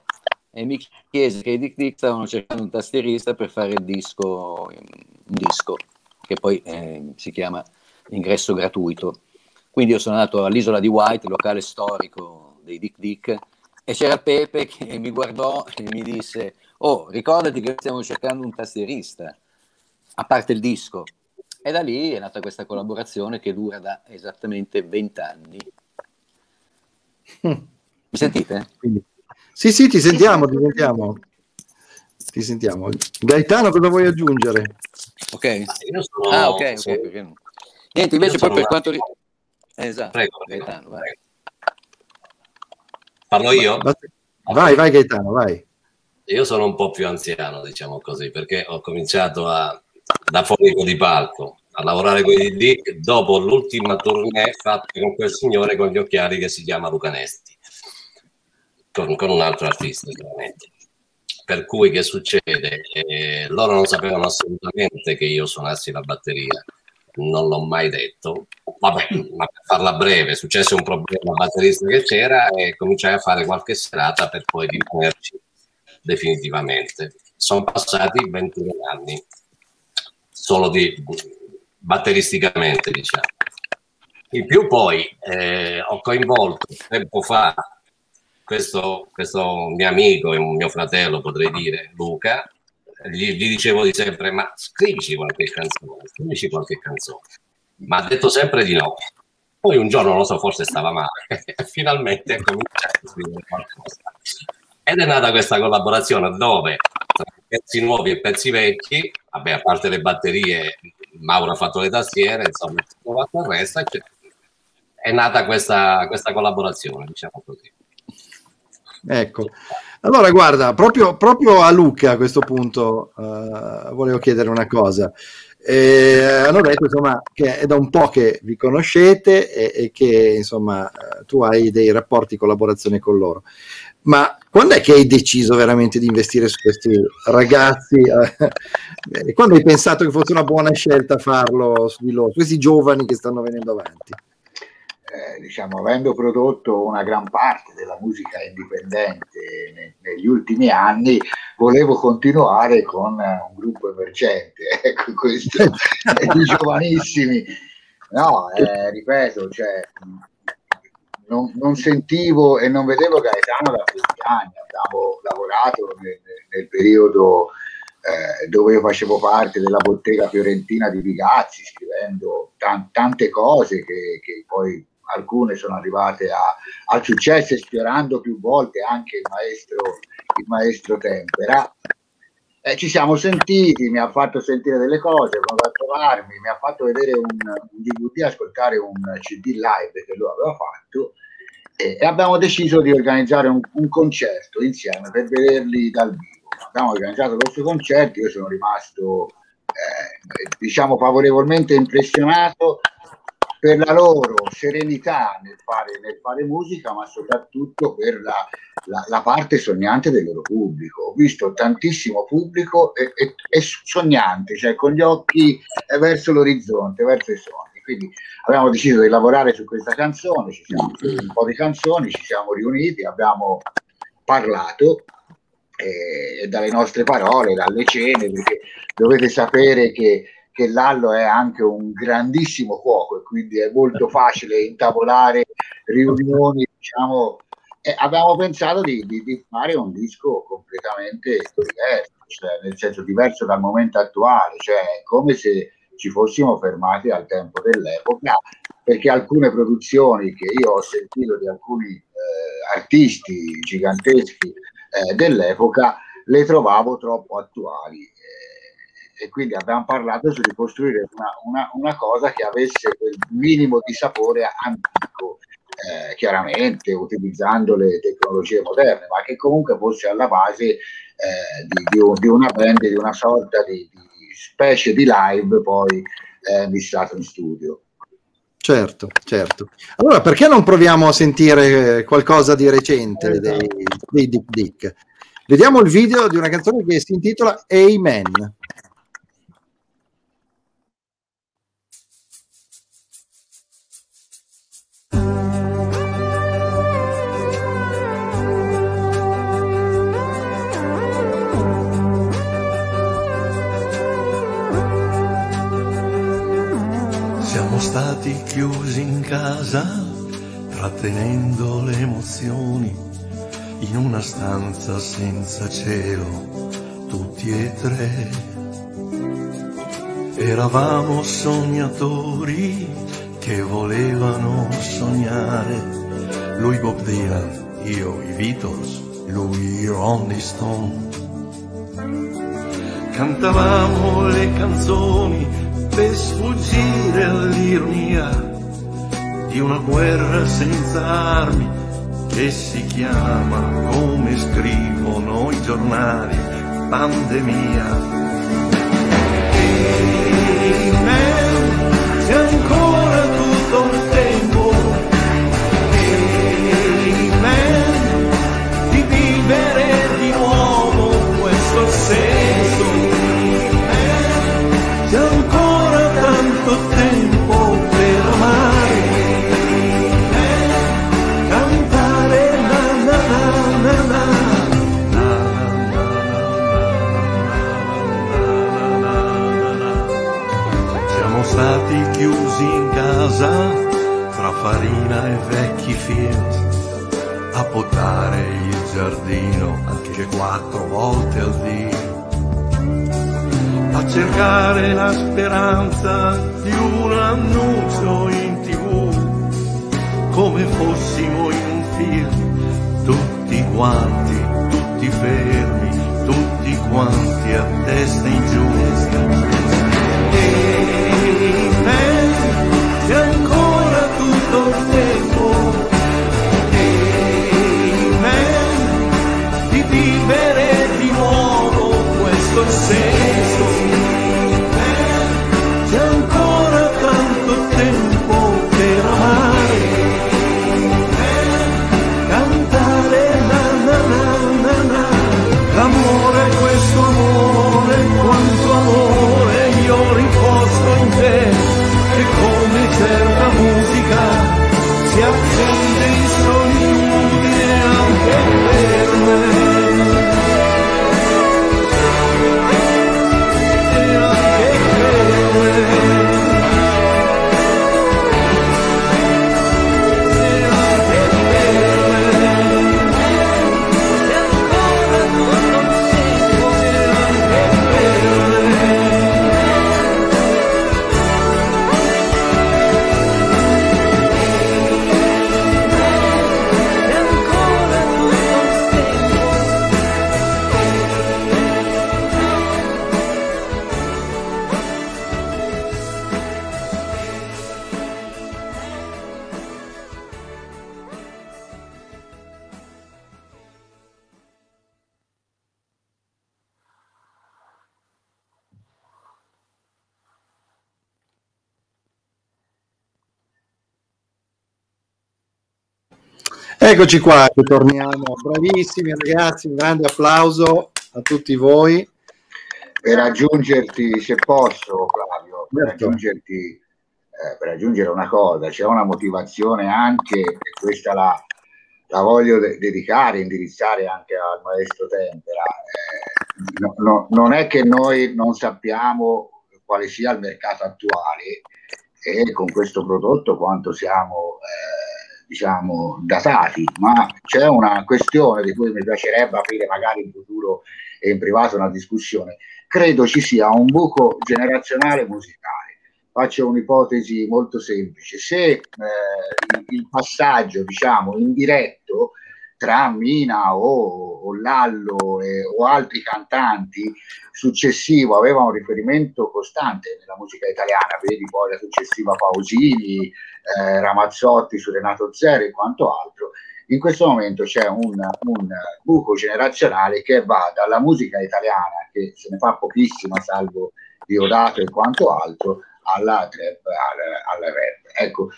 e mi chiese che i Dick Dick stavano cercando un tastierista per fare il disco, un disco che poi eh, si chiama Ingresso gratuito. Quindi io sono andato all'isola di White, locale storico dei Dick Dick, e c'era Pepe che mi guardò e mi disse, oh, ricordati che stiamo cercando un tastierista, a parte il disco. E da lì è nata questa collaborazione che dura da esattamente 20 anni. Mi sentite? Quindi, sì, sì, ti sentiamo, ti sentiamo. Ti sentiamo. Gaetano, cosa vuoi aggiungere? Ok. Sono... Ah, ok, ok. Perché... Niente, invece poi per quanto riguarda... Esatto, prego, Gaetano, vai. Parlo io? Vai, vai Gaetano, vai. Io sono un po' più anziano, diciamo così, perché ho cominciato a, da fonico di palco a lavorare con i Dick dopo l'ultima tournée fatta con quel signore con gli occhiali che si chiama Luca Nesti, con, con un altro artista chiaramente. Per cui che succede? Eh, loro non sapevano assolutamente che io suonassi la batteria non l'ho mai detto. Vabbè, ma per farla breve, è successo un problema batterista che c'era e cominciai a fare qualche serata per poi rimanerci definitivamente. Sono passati 21 anni, solo di batteristicamente, diciamo. In più poi eh, ho coinvolto tempo fa questo, questo mio amico e un mio fratello, potrei dire, Luca, gli, gli, dicevo di sempre, ma scrivici qualche canzone, scrivici qualche canzone. Ma ha detto sempre di no. Poi un giorno, non so, forse stava male, finalmente ha cominciato a scrivere qualcosa. Ed è nata questa collaborazione dove tra pezzi nuovi e pezzi vecchi, vabbè, a parte le batterie, Mauro ha fatto le tastiere, insomma, tutto fatto il resto, è nata questa, questa collaborazione, diciamo così. Ecco, allora guarda, proprio, proprio a Luca a questo punto uh, volevo chiedere una cosa. E hanno detto insomma che è da un po' che vi conoscete e, e che insomma tu hai dei rapporti di collaborazione con loro. Ma quando è che hai deciso veramente di investire su questi ragazzi? quando hai pensato che fosse una buona scelta farlo su di loro, questi giovani che stanno venendo avanti? Eh, diciamo, avendo prodotto una gran parte della musica indipendente ne, negli ultimi anni, volevo continuare con un gruppo emergente, ecco questo, di giovanissimi. No, eh, ripeto, cioè, non, non, sentivo e non vedevo Gaetano da questi anni, abbiamo lavorato nel, nel periodo eh, dove io facevo parte della bottega fiorentina di Vigazzi, scrivendo tan- tante cose che, che poi alcune sono arrivate a, al successo esplorando più volte anche il maestro, il maestro Tempera. Eh, ci siamo sentiti, mi ha fatto sentire delle cose, è a trovarmi, mi ha fatto vedere un, un DVD, ascoltare un CD live che lui aveva fatto e abbiamo deciso di organizzare un, un, concerto insieme per vederli dal vivo. Abbiamo organizzato questo concerto, io sono rimasto eh, diciamo favorevolmente impressionato per la loro serenità nel fare, nel fare musica, ma soprattutto per la, la, la, parte sognante del loro pubblico. Ho visto tantissimo pubblico e, e, e sognante, cioè con gli occhi verso l'orizzonte, verso i sogni. Quindi abbiamo deciso di lavorare su questa canzone, ci siamo un po' di canzoni, ci siamo riuniti, abbiamo parlato eh, dalle nostre parole, dalle cene, perché dovete sapere che che Lallo è anche un grandissimo cuoco e quindi è molto facile intavolare riunioni, diciamo, e abbiamo pensato di, di, di, fare un disco completamente diverso, cioè nel senso diverso dal momento attuale, cioè come se ci fossimo fermati al tempo dell'epoca, perché alcune produzioni che io ho sentito di alcuni eh, artisti giganteschi eh, dell'epoca le trovavo troppo attuali e quindi abbiamo parlato su ricostruire una, una, una cosa che avesse quel minimo di sapore antico, eh, chiaramente utilizzando le tecnologie moderne, ma che comunque fosse alla base eh, di, di, un, di, una band, di una sorta di, di specie di live poi eh, missato in studio. Certo, certo. Allora, perché non proviamo a sentire qualcosa di recente esatto. dei, dei Dick Dick? Vediamo il video di una canzone che si intitola Amen. Stati chiusi in casa, trattenendo le emozioni, in una stanza senza cielo, tutti e tre. Eravamo sognatori che volevano sognare, lui Bob Dylan, io i Beatles, lui Rolling Stone. Cantavamo le canzoni per sfuggire all'ironia di una guerra senza armi che si chiama, come scrivono i giornali, pandemia. Amen, c'è ancora casa tra farina e vecchi Fiat a potare il giardino anche quattro volte al dì. A cercare la speranza di un annuncio in tv come fossimo in un film tutti quanti tutti fermi tutti quanti a testa in giù lo stesso. Di vivere di nuovo questo è il senso. Amen, ancora tanto tempo per cantare na na na na l'amore questo amore quanto amore. Eccoci qua, torniamo. Bravissimi ragazzi, un grande applauso a tutti voi. Per aggiungerti, se posso, Flavio, per certo. aggiungerti, eh, per aggiungere una cosa, c'è una motivazione anche, e questa la, la voglio de- dedicare, indirizzare anche al maestro Tempera. Eh, no, no, non è che noi non sappiamo quale sia il mercato attuale e con questo prodotto quanto siamo eh, diciamo datati, ma c'è una questione di cui mi piacerebbe aprire magari in futuro e in privato una discussione. Credo ci sia un buco generazionale musicale. Faccio un'ipotesi molto semplice. Se eh, il passaggio, diciamo, indiretto tra Mina o, o Lallo eh, o altri cantanti successivo aveva un riferimento costante nella musica italiana, vedi poi la successiva Pausini, eh, Ramazzotti su Renato Zero e quanto altro, in questo momento c'è un, un, buco generazionale che va dalla musica italiana, che se ne fa pochissima, salvo Diodato e quanto altro, alla trap, al, al rap. Ecco,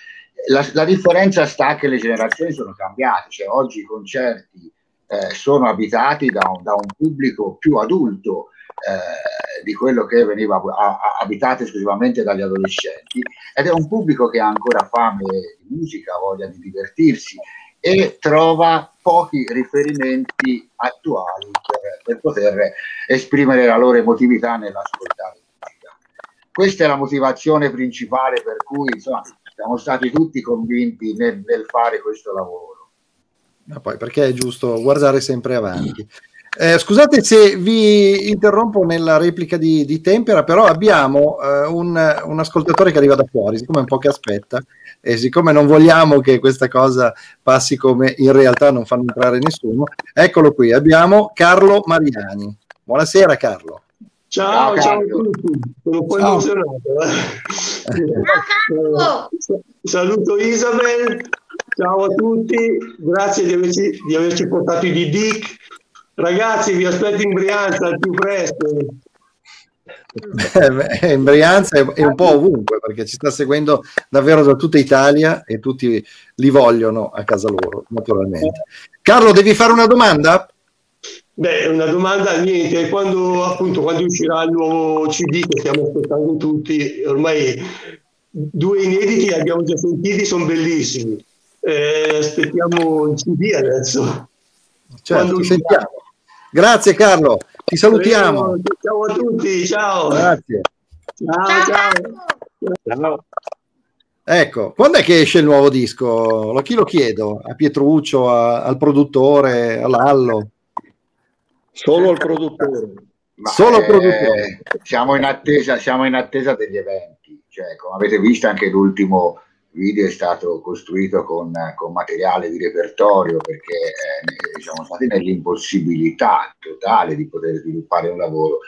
la, la, differenza sta che le generazioni sono cambiate, cioè oggi i concerti eh, sono abitati da un, da un, pubblico più adulto eh, di quello che veniva a, a, abitato esclusivamente dagli adolescenti ed è un pubblico che ha ancora fame di musica, voglia di divertirsi e trova pochi riferimenti attuali per, per poter esprimere la loro emotività nell'ascoltare musica. Questa è la motivazione principale per cui insomma, siamo stati tutti convinti nel, nel fare questo lavoro. Ma poi perché è giusto guardare sempre avanti. Eh, scusate se vi interrompo nella replica di, di Tempera, però abbiamo eh, un, un, ascoltatore che arriva da fuori, siccome è un po' che aspetta, e siccome non vogliamo che questa cosa passi come in realtà non fanno entrare nessuno, eccolo qui, abbiamo Carlo Mariani. Buonasera Carlo. Ciao, ciao, ciao a tutti, sono un po' emozionato. Eh. Saluto Isabel, ciao a tutti, grazie di averci, di averci portato i Dick. Ragazzi, vi aspetto in Brianza al più presto. Eh, in Brianza e un po' ovunque perché ci sta seguendo davvero da tutta Italia e tutti li vogliono a casa loro, naturalmente. Carlo, devi fare una domanda? Beh, una domanda niente, quando appunto quando uscirà il nuovo CD che stiamo aspettando tutti, ormai due inediti li abbiamo già sentiti, sono bellissimi. Eh, aspettiamo il CD adesso. Certo, sentiamo. Grazie Carlo, ti salutiamo. Eh, ciao a tutti, ciao. Grazie. Ciao, ciao. ciao. Ecco, quando è che esce il nuovo disco? A chi lo chiedo? A Pietruccio, a, al produttore, all'Allo? Solo il produttore. Ma Solo il produttore. siamo, in attesa, siamo in attesa degli eventi. Cioè, come avete visto anche l'ultimo video è stato costruito con, con materiale di repertorio perché eh, siamo stati nell'impossibilità totale di poter sviluppare un lavoro.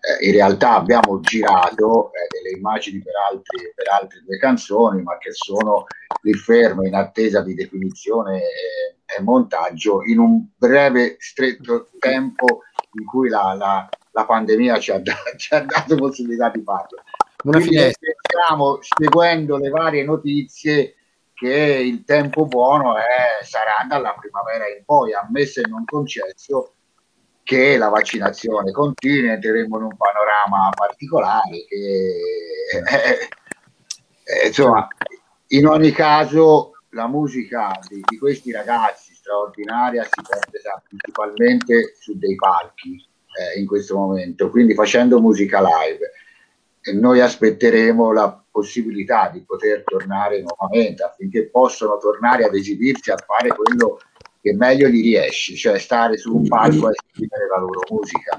Eh, in realtà abbiamo girato eh, delle immagini per, altri, per altre due canzoni, ma che sono lì ferme in attesa di definizione e, montaggio in un breve, stretto tempo in cui la, la, la pandemia ci ha, da, ci ha, dato possibilità di farlo. Una finestra. Stiamo seguendo le varie notizie che il tempo buono è, sarà dalla primavera in poi, ammesso e non concesso che la vaccinazione continui, entreremo in un panorama particolare che eh, eh, insomma in ogni caso la musica di, di, questi ragazzi straordinaria si perde principalmente su dei palchi eh, in questo momento, quindi facendo musica live. Noi aspetteremo la possibilità di poter tornare nuovamente affinché possano tornare ad esibirsi a fare quello che meglio gli riesce, cioè stare su un palco e esprimere la loro musica.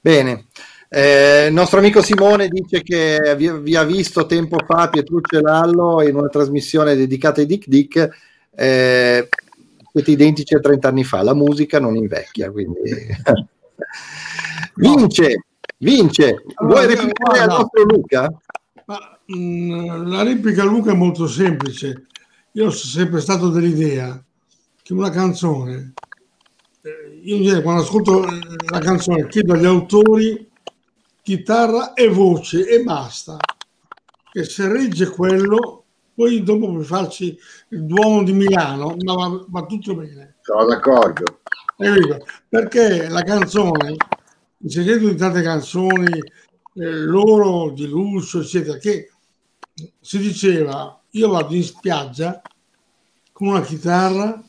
Bene, eh, il nostro amico Simone dice che vi, vi, ha visto tempo fa Pietruccio e Lallo in una trasmissione dedicata ai Dick Dick. Eh, siete identici a 30 anni fa, la musica non invecchia, quindi vince, vince. Vuoi replicare al nostro Luca? Ma, mh, mm, la replica a Luca è molto semplice. Io sono sempre stato dell'idea che una canzone, eh, io quando ascolto eh, la canzone chiedo agli autori chitarra e voce e basta, che se regge quello poi dopo puoi farci il Duomo di Milano, ma va, va tutto bene. Sono d'accordo. Perché la canzone, il segreto di tante canzoni, eh, loro di lusso, eccetera, che si diceva io vado in spiaggia con una chitarra,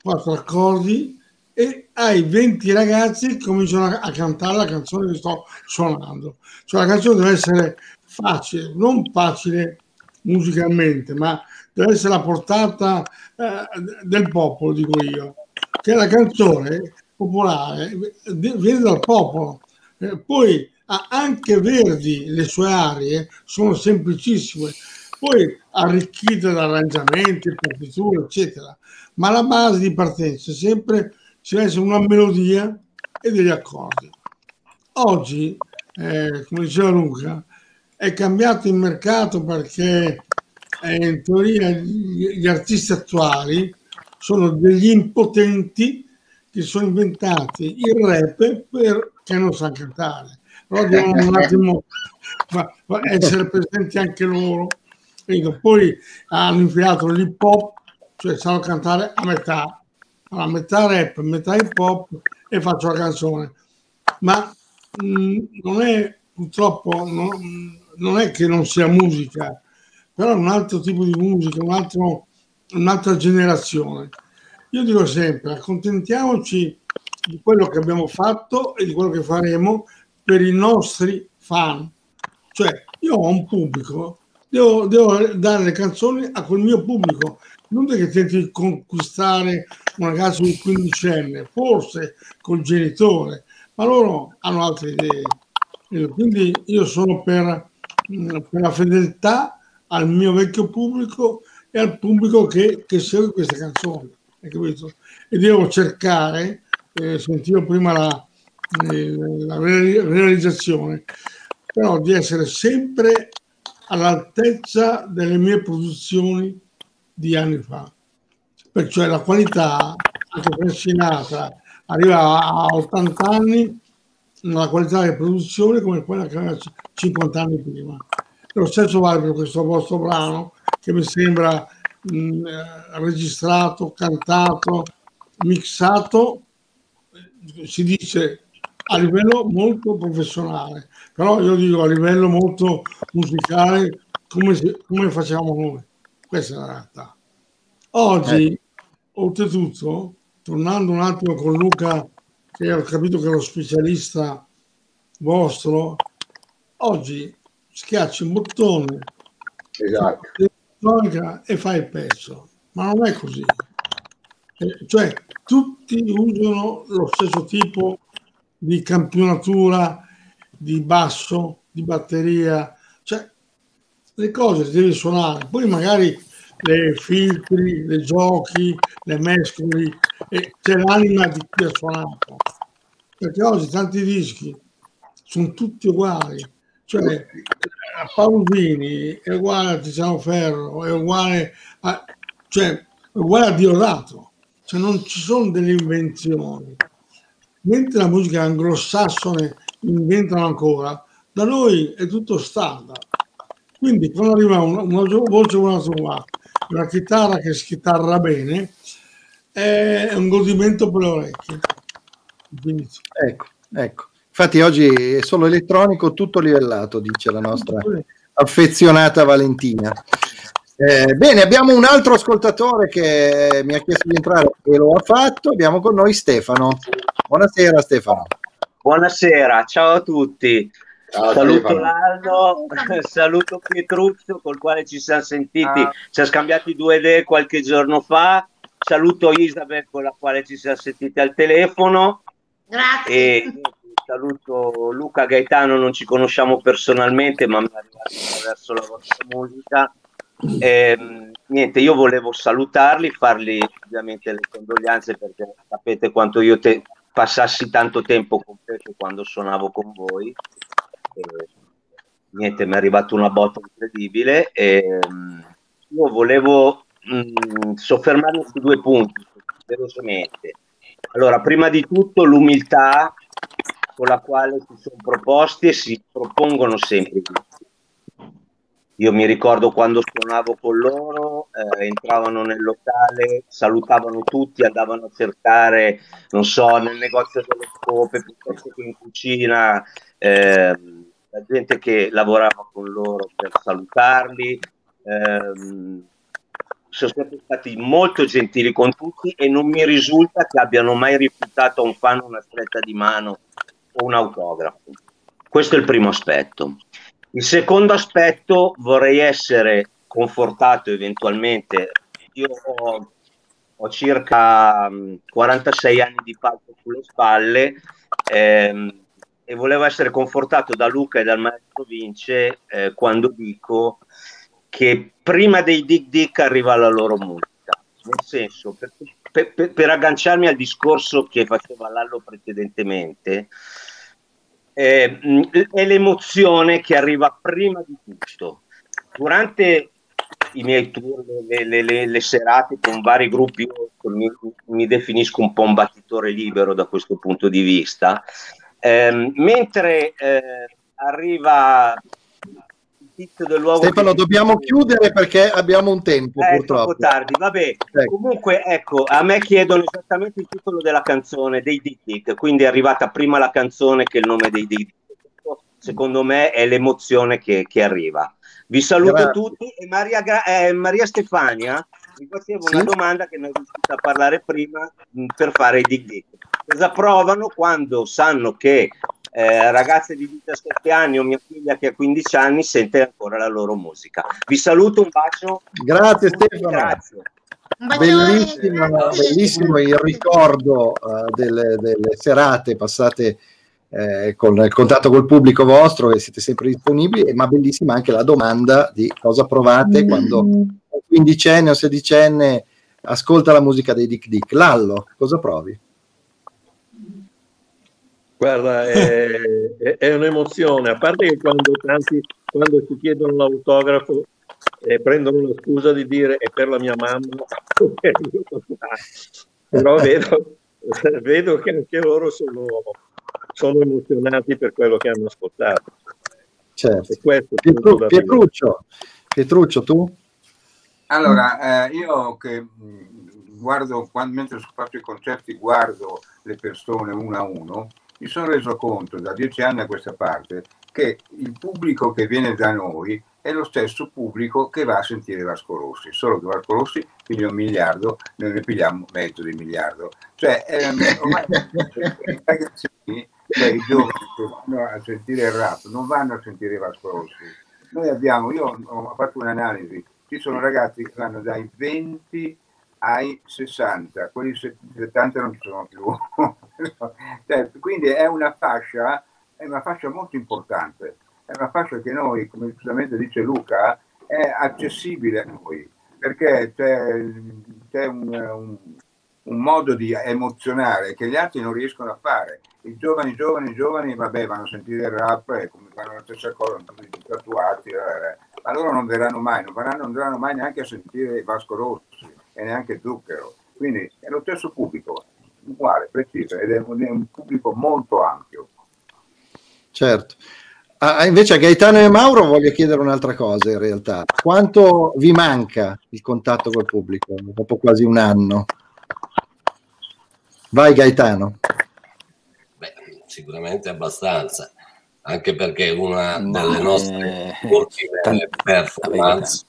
quattro accordi e hai 20 ragazzi che cominciano a, a cantare la canzone che sto suonando. Cioè la canzone deve essere facile, non facile musicalmente, ma deve essere la portata eh, del popolo, dico io, che la canzone popolare viene dal popolo. Eh, poi anche Verdi, le sue arie sono semplicissime, poi arricchite da arrangiamenti, partiture, eccetera, ma la base di partenza è sempre ci una melodia e degli accordi. Oggi, eh, come diceva Luca, è cambiato il mercato perché eh, in teoria gli, gli artisti attuali sono degli impotenti che sono inventati il rap perché non sanno cantare. Però devono un attimo ma, ma essere presenti anche loro. Poi hanno infilato l'hip hop, cioè sanno cantare a metà, a metà rap, metà hip hop e faccio la canzone. Ma mh, non è purtroppo, non, non è che non sia musica, però è un altro tipo di musica, un altro, un'altra generazione. Io dico sempre, accontentiamoci di quello che abbiamo fatto e di quello che faremo per i nostri fan. Cioè, io ho un pubblico, devo, devo dare le canzoni a quel mio pubblico, non è che tenti di conquistare un ragazzo di 15 anni, forse col genitore, ma loro hanno altre idee. Quindi io sono per per la fedeltà al mio vecchio pubblico e al pubblico che, che segue queste canzoni. E devo cercare, eh, sentivo prima la, eh, la realizzazione, però di essere sempre all'altezza delle mie produzioni di anni fa. Perciò la qualità, anche per Sinatra, arriva a 80 anni una qualità di produzione come quella che aveva 50 anni prima. Lo stesso vale per questo vostro brano che mi sembra mh, eh, registrato, cantato, mixato, si dice a livello molto professionale, però io dico a livello molto musicale come, come facciamo noi. Questa è la realtà. Oggi, eh. oltretutto, tornando un attimo con Luca che ho capito che è lo specialista vostro, oggi schiacci un bottone esatto. E fai il pezzo, ma non è così. Eh, cioè, tutti usano lo stesso tipo di campionatura, di basso, di batteria, cioè le cose le devi suonare, poi magari le filtri, le giochi, le mescoli, e c'è l'anima di chi ha suonato. Perché oggi tanti dischi sono tutti uguali. Cioè, Paolo Vini è uguale a Tiziano Ferro, è uguale a, cioè, è uguale a Diodato. Cioè, non ci sono delle invenzioni. Mentre la musica anglosassone inventano ancora, da noi è tutto standard. Quindi quando arriva una, una voce buona sua, una chitarra che schitarra bene, è un godimento per le orecchie. Ecco, ecco. Infatti oggi è solo elettronico, tutto livellato, dice la nostra affezionata Valentina. Eh, bene, abbiamo un altro ascoltatore che mi ha chiesto di entrare e lo ha fatto. Abbiamo con noi Stefano. Buonasera Stefano. Buonasera, ciao a tutti. Ciao, saluto Stefano. Laldo, saluto Pietruzzo col quale ci siamo sentiti, ah. ci siamo scambiati due idee qualche giorno fa. Saluto Isabel con la quale ci siamo sentiti al telefono. Grazie. E saluto Luca Gaetano, non ci conosciamo personalmente, ma mi è arrivato attraverso la vostra musica. Eh, niente, io volevo salutarli, fargli ovviamente le condoglianze perché sapete quanto io te- passassi tanto tempo con Pepe quando suonavo con voi eh, niente, mi è arrivata una botta incredibile e um, io volevo um, soffermarmi su due punti, velocemente. Allora, prima di tutto l'umiltà con la quale si sono proposti e si propongono sempre Io mi ricordo quando suonavo con loro, eh, entravano nel locale, salutavano tutti, andavano a cercare, non so, nel negozio delle scope, piuttosto che in cucina, eh, la gente che lavorava con loro per salutarli. Eh, sono sempre stati molto gentili con tutti e non mi risulta che abbiano mai rifiutato a un fan una stretta di mano o un autografo. Questo è il primo aspetto. Il secondo aspetto vorrei essere confortato eventualmente. Io ho, ho circa 46 mm, anni di palco sulle spalle ehm, e volevo essere confortato da Luca e dal maestro Vince eh, quando dico che prima dei Dick Dick arriva la loro musica. Nel senso, per, per, per, per agganciarmi al discorso che faceva Lallo precedentemente, eh, è l'emozione che arriva prima di tutto. Durante i miei tour, le, le, le, le serate con vari gruppi, mi, mi, definisco un po' un battitore libero da questo punto di vista. Eh, mentre eh, arriva dell'uovo Stefano, dobbiamo chiudere perché abbiamo un tempo, eh, purtroppo. tardi, vabbè. Ecco. Comunque, ecco, a me chiedono esattamente il titolo della canzone dei Dick quindi è arrivata prima la canzone che il nome dei Dick Secondo me è l'emozione che, che arriva. Vi saluto Grazie. tutti e Maria, eh, Maria Stefania mi faceva sì? una domanda che non è riuscita a parlare prima mh, per fare i Dick. Cosa provano quando sanno che eh, ragazze di 17 anni o mia figlia che ha 15 anni sente ancora la loro musica. Vi saluto, un bacio. Grazie Stefano. Grazie. Bellissimo, bellissimo il ricordo uh, delle, delle, serate passate eh, con il contatto col pubblico vostro e siete sempre disponibili, ma bellissima anche la domanda di cosa provate mm. quando un quindicenne o sedicenne ascolta la musica dei Dick Dick. Lallo, cosa provi? Guarda, è, è, un'emozione, a parte che quando tanti, quando ti chiedono l'autografo, eh, prendono la scusa di dire è per la mia mamma, però vedo, vedo, che anche loro sono, sono, emozionati per quello che hanno ascoltato. Certo. Pietru, Pietruccio, Pietruccio, tu? Allora, eh, io che guardo, quando, mentre faccio i concerti, guardo le persone uno a uno, mi sono reso conto da dieci anni a questa parte che il pubblico che viene da noi è lo stesso pubblico che va a sentire Vasco Rossi, solo che Vasco Rossi piglia un miliardo, noi ne pigliamo mezzo di miliardo. Cioè, ehm, ormai i ragazzini, cioè i giovani che vanno a sentire il rap, non vanno a sentire Vasco Rossi. Noi abbiamo, io ho fatto un'analisi, ci sono ragazzi che vanno dai 20 ai 60, quelli 70 non ci sono più. Cioè, quindi è una fascia, è una fascia molto importante, è una fascia che noi, come giustamente dice Luca, è accessibile a noi, perché c'è, c'è un, un, un, modo di emozionare che gli altri non riescono a fare. I giovani, giovani, giovani, vabbè, vanno a sentire il rap e come fanno la stessa cosa, tutti tatuati, ma loro non verranno mai, non, verranno, non verranno mai neanche a sentire Vasco Rossi e neanche zucchero. Quindi è lo stesso pubblico, uguale, preciso, ed è un, è un pubblico molto ampio. Certo. Ah, invece a Gaetano e Mauro voglio chiedere un'altra cosa in realtà. Quanto vi manca il contatto col pubblico dopo quasi un anno? Vai Gaetano. Beh, sicuramente abbastanza, anche perché una delle nostre ultime performance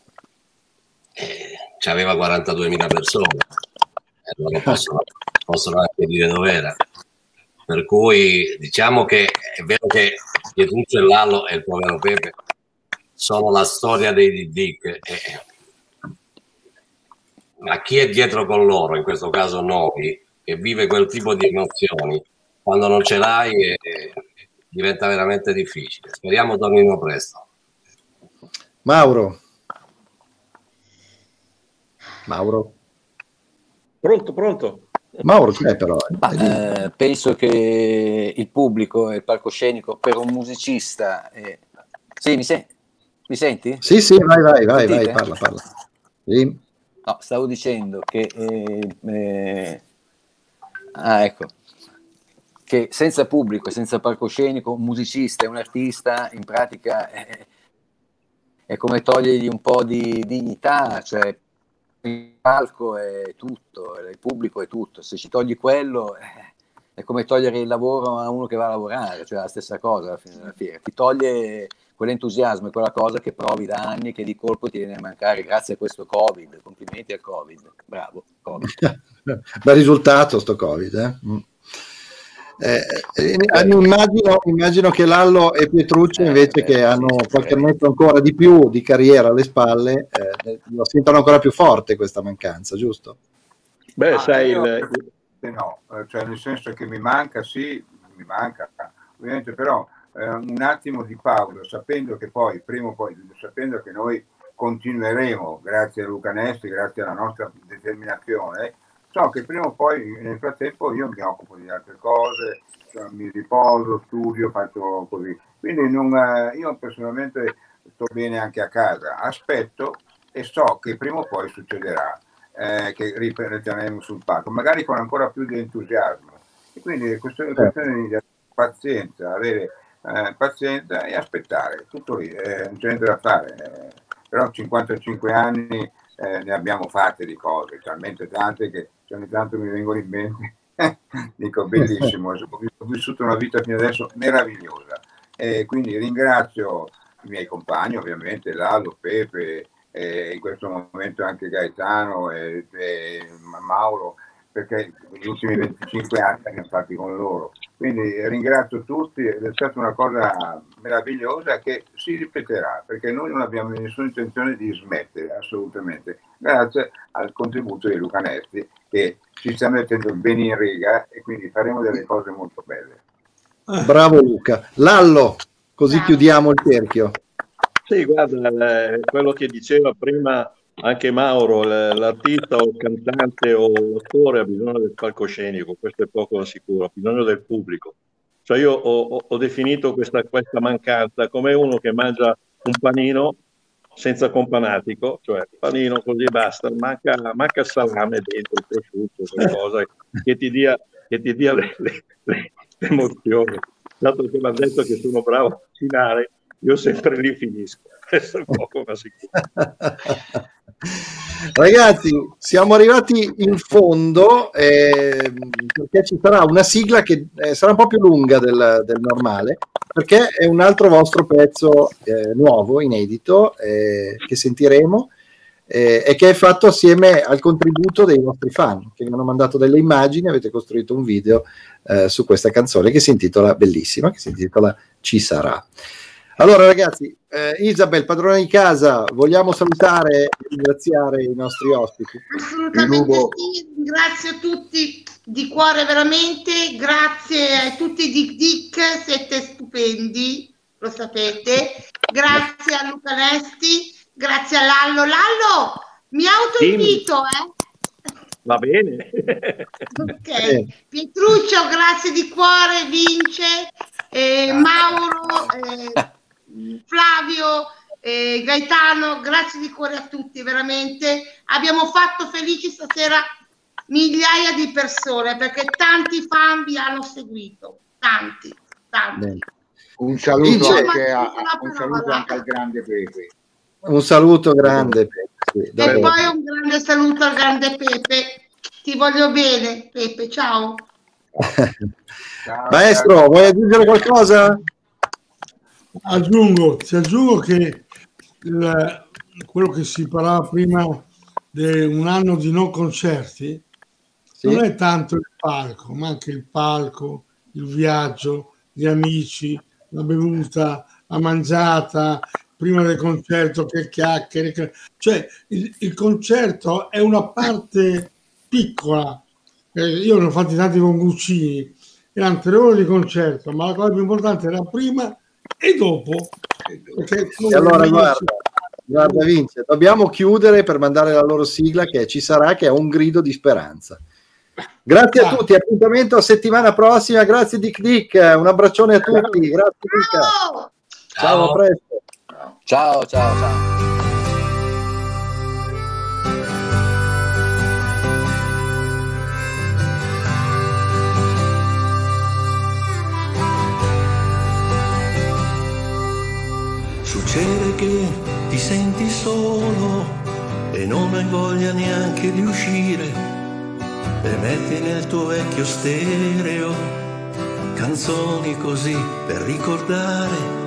eh, aveva 42.000 persone, allora possono, possono anche dire dov'era. Per cui diciamo che è vero che Pietruccio e Lallo e il povero Pepe sono la storia dei Dick, ma chi è dietro con loro, in questo caso noi, che vive quel tipo di emozioni, quando non ce l'hai eh, diventa veramente difficile. Speriamo tornino presto. Mauro. Mauro. Pronto, pronto. Mauro c'è però. Eh. Ma, eh, penso che il pubblico e il palcoscenico per un musicista... Eh... Sì, mi, se... mi, senti? Sì, sì, vai, vai, vai, vai parla, parla. Sì. No, stavo dicendo che... Eh, eh, ah, ecco. Che senza pubblico e senza palcoscenico un musicista e un artista in pratica è, è come togliergli un po' di dignità, cioè il palco è tutto, il pubblico è tutto, se ci togli quello eh, è come togliere il lavoro a uno che va a lavorare, cioè la stessa cosa alla fine della fiera, ti toglie quell'entusiasmo e quella cosa che provi da anni che di colpo ti viene a mancare grazie a questo Covid, complimenti al Covid, bravo Covid. Bel risultato sto Covid, eh? Mm. Eh, eh, eh, immagino, immagino, che Lallo e Pietruccio invece che hanno qualche annetto ancora di più di carriera alle spalle eh, lo sentono ancora più forte questa mancanza, giusto? Beh, ah, sai, il... no, cioè nel senso che mi manca, sì, mi manca, ovviamente però eh, un attimo di pausa, sapendo che poi, prima o poi, sapendo che noi continueremo, grazie a Luca Nesti, grazie alla nostra determinazione, so che prima o poi nel frattempo io mi occupo di altre cose, cioè mi riposo, studio, faccio così. Quindi non, eh, io personalmente sto bene anche a casa, aspetto e so che prima o poi succederà eh, che ritorneremo sul palco, magari con ancora più di entusiasmo. E quindi è questione, certo. questione di pazienza, avere eh, pazienza e aspettare, tutto lì, eh, non c'è niente da fare. Eh, però 55 anni eh, ne abbiamo fatte di cose, talmente tante che ogni tanto mi vengono in mente, dico bellissimo, ho vissuto una vita fino adesso meravigliosa. E quindi ringrazio i miei compagni, ovviamente Lalo, Pepe, e in questo momento anche Gaetano e, e Mauro, perché gli ultimi 25 anni abbiamo fatti con loro. Quindi ringrazio tutti ed è stata una cosa meravigliosa che si ripeterà, perché noi non abbiamo nessuna intenzione di smettere, assolutamente, grazie al contributo di Luca Nesti che ci sta mettendo bene in riga e quindi faremo delle cose molto belle. Bravo Luca. Lallo, così chiudiamo il cerchio. Sì, guarda, quello che diceva prima anche Mauro, l'artista o il cantante o l'attore ha bisogno del palcoscenico, questo è poco sicuro, ha bisogno del pubblico. Cioè io ho, ho definito questa, questa, mancanza come uno che mangia un panino senza companatico, cioè panino così basta, manca, manca salame dentro, il prosciutto, qualcosa che ti dia, che ti dia le, le, le, emozioni. Dato che mi ha detto che sono bravo a cucinare, io sempre li finisco, questo è poco ma sicuro. Ragazzi, siamo arrivati in fondo eh, perché ci sarà una sigla che eh, sarà un po' più lunga del, del, normale perché è un altro vostro pezzo eh, nuovo, inedito, eh, che sentiremo eh, e che è fatto assieme al contributo dei vostri fan che mi hanno mandato delle immagini, avete costruito un video eh, su questa canzone che si intitola, bellissima, che si intitola Ci sarà. Allora ragazzi, eh, Isabel, padrona di casa, vogliamo salutare e ringraziare i nostri ospiti. Assolutamente sì, grazie a tutti di cuore veramente, grazie a tutti di Dick, siete stupendi, lo sapete, grazie a Luca Nesti, grazie a Lallo. Lallo, mi autoinvito, eh? Va bene. ok, Pietruccio, grazie di cuore, Vince, eh, Mauro. Eh, Flavio, eh, Gaetano, grazie di cuore a tutti, veramente. Abbiamo fatto felici stasera migliaia di persone perché tanti fan vi hanno seguito, tanti, tanti. Un saluto, anche, a, un saluto anche al grande Pepe. Un saluto grande Pepe. Sì, e poi un grande saluto al grande Pepe. Ti voglio bene, Pepe, ciao. ciao Maestro, ciao. vuoi aggiungere qualcosa? Aggiungo, ti aggiungo che il, quello che si parlava prima di un anno di non concerti sì. non è tanto il palco, ma anche il palco, il viaggio, gli amici, la bevuta, la mangiata, prima del concerto, che chiacchiere. Che... Cioè il, il, concerto è una parte piccola. Eh, io ne ho fatti tanti con Guccini, erano tre ore di concerto, ma la cosa più importante era prima e dopo? E allora guarda, guarda Vince dobbiamo chiudere per mandare la loro sigla che ci sarà che è un grido di speranza. Grazie a tutti appuntamento a settimana prossima. Grazie Dick Dick. Un abbraccione a tutti. Grazie ciao, ciao a presto. Ciao ciao ciao solo e non hai voglia neanche di uscire e metti nel tuo vecchio stereo canzoni così per ricordare.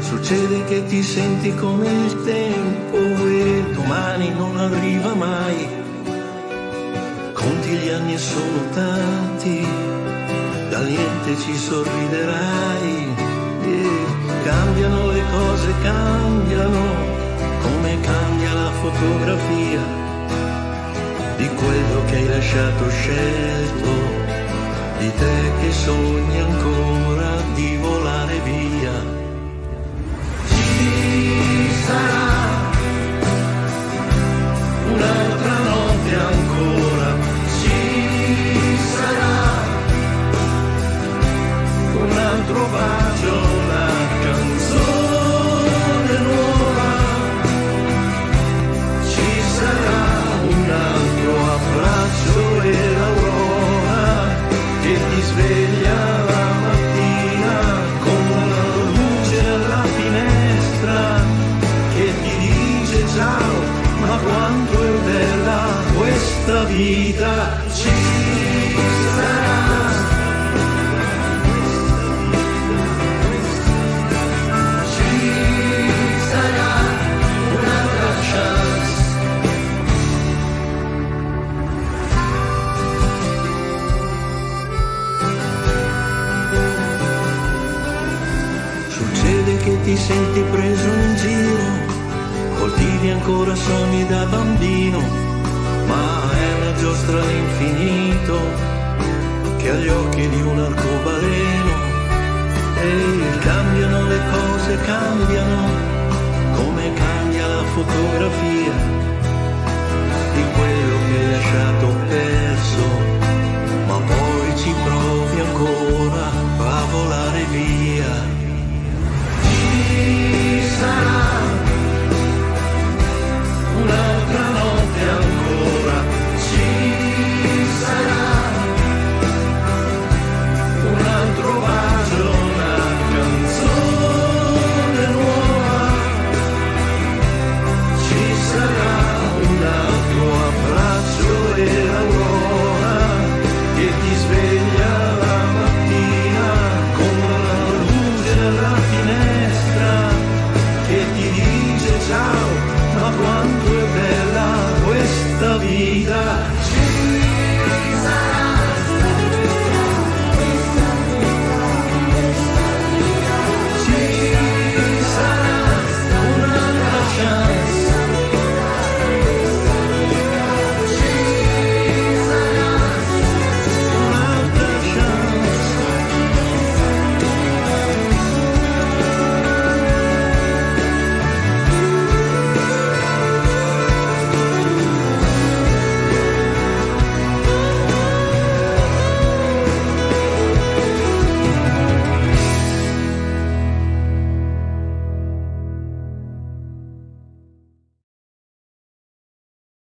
Succede che ti senti come il tempo e domani non arriva mai. Conti gli anni e sono tanti, da niente ci sorriderai. E cambiano le cose, cambiano, fotografia di quello che hai lasciato scelto, di te che sogni ancora di volare via. Ci sarà un'altra notte ancora, ci sarà un altro bacio, vita, ci sarà. Succede che ti senti preso in giro, coltivi ancora sogni da bambino, ma è una giostra all'infinito che ha gli occhi di un arcobaleno. E cambiano le cose, cambiano, come cambia la fotografia di quello che hai lasciato perso, ma poi ci provi ancora a volare via. Ci sarà un'altra notte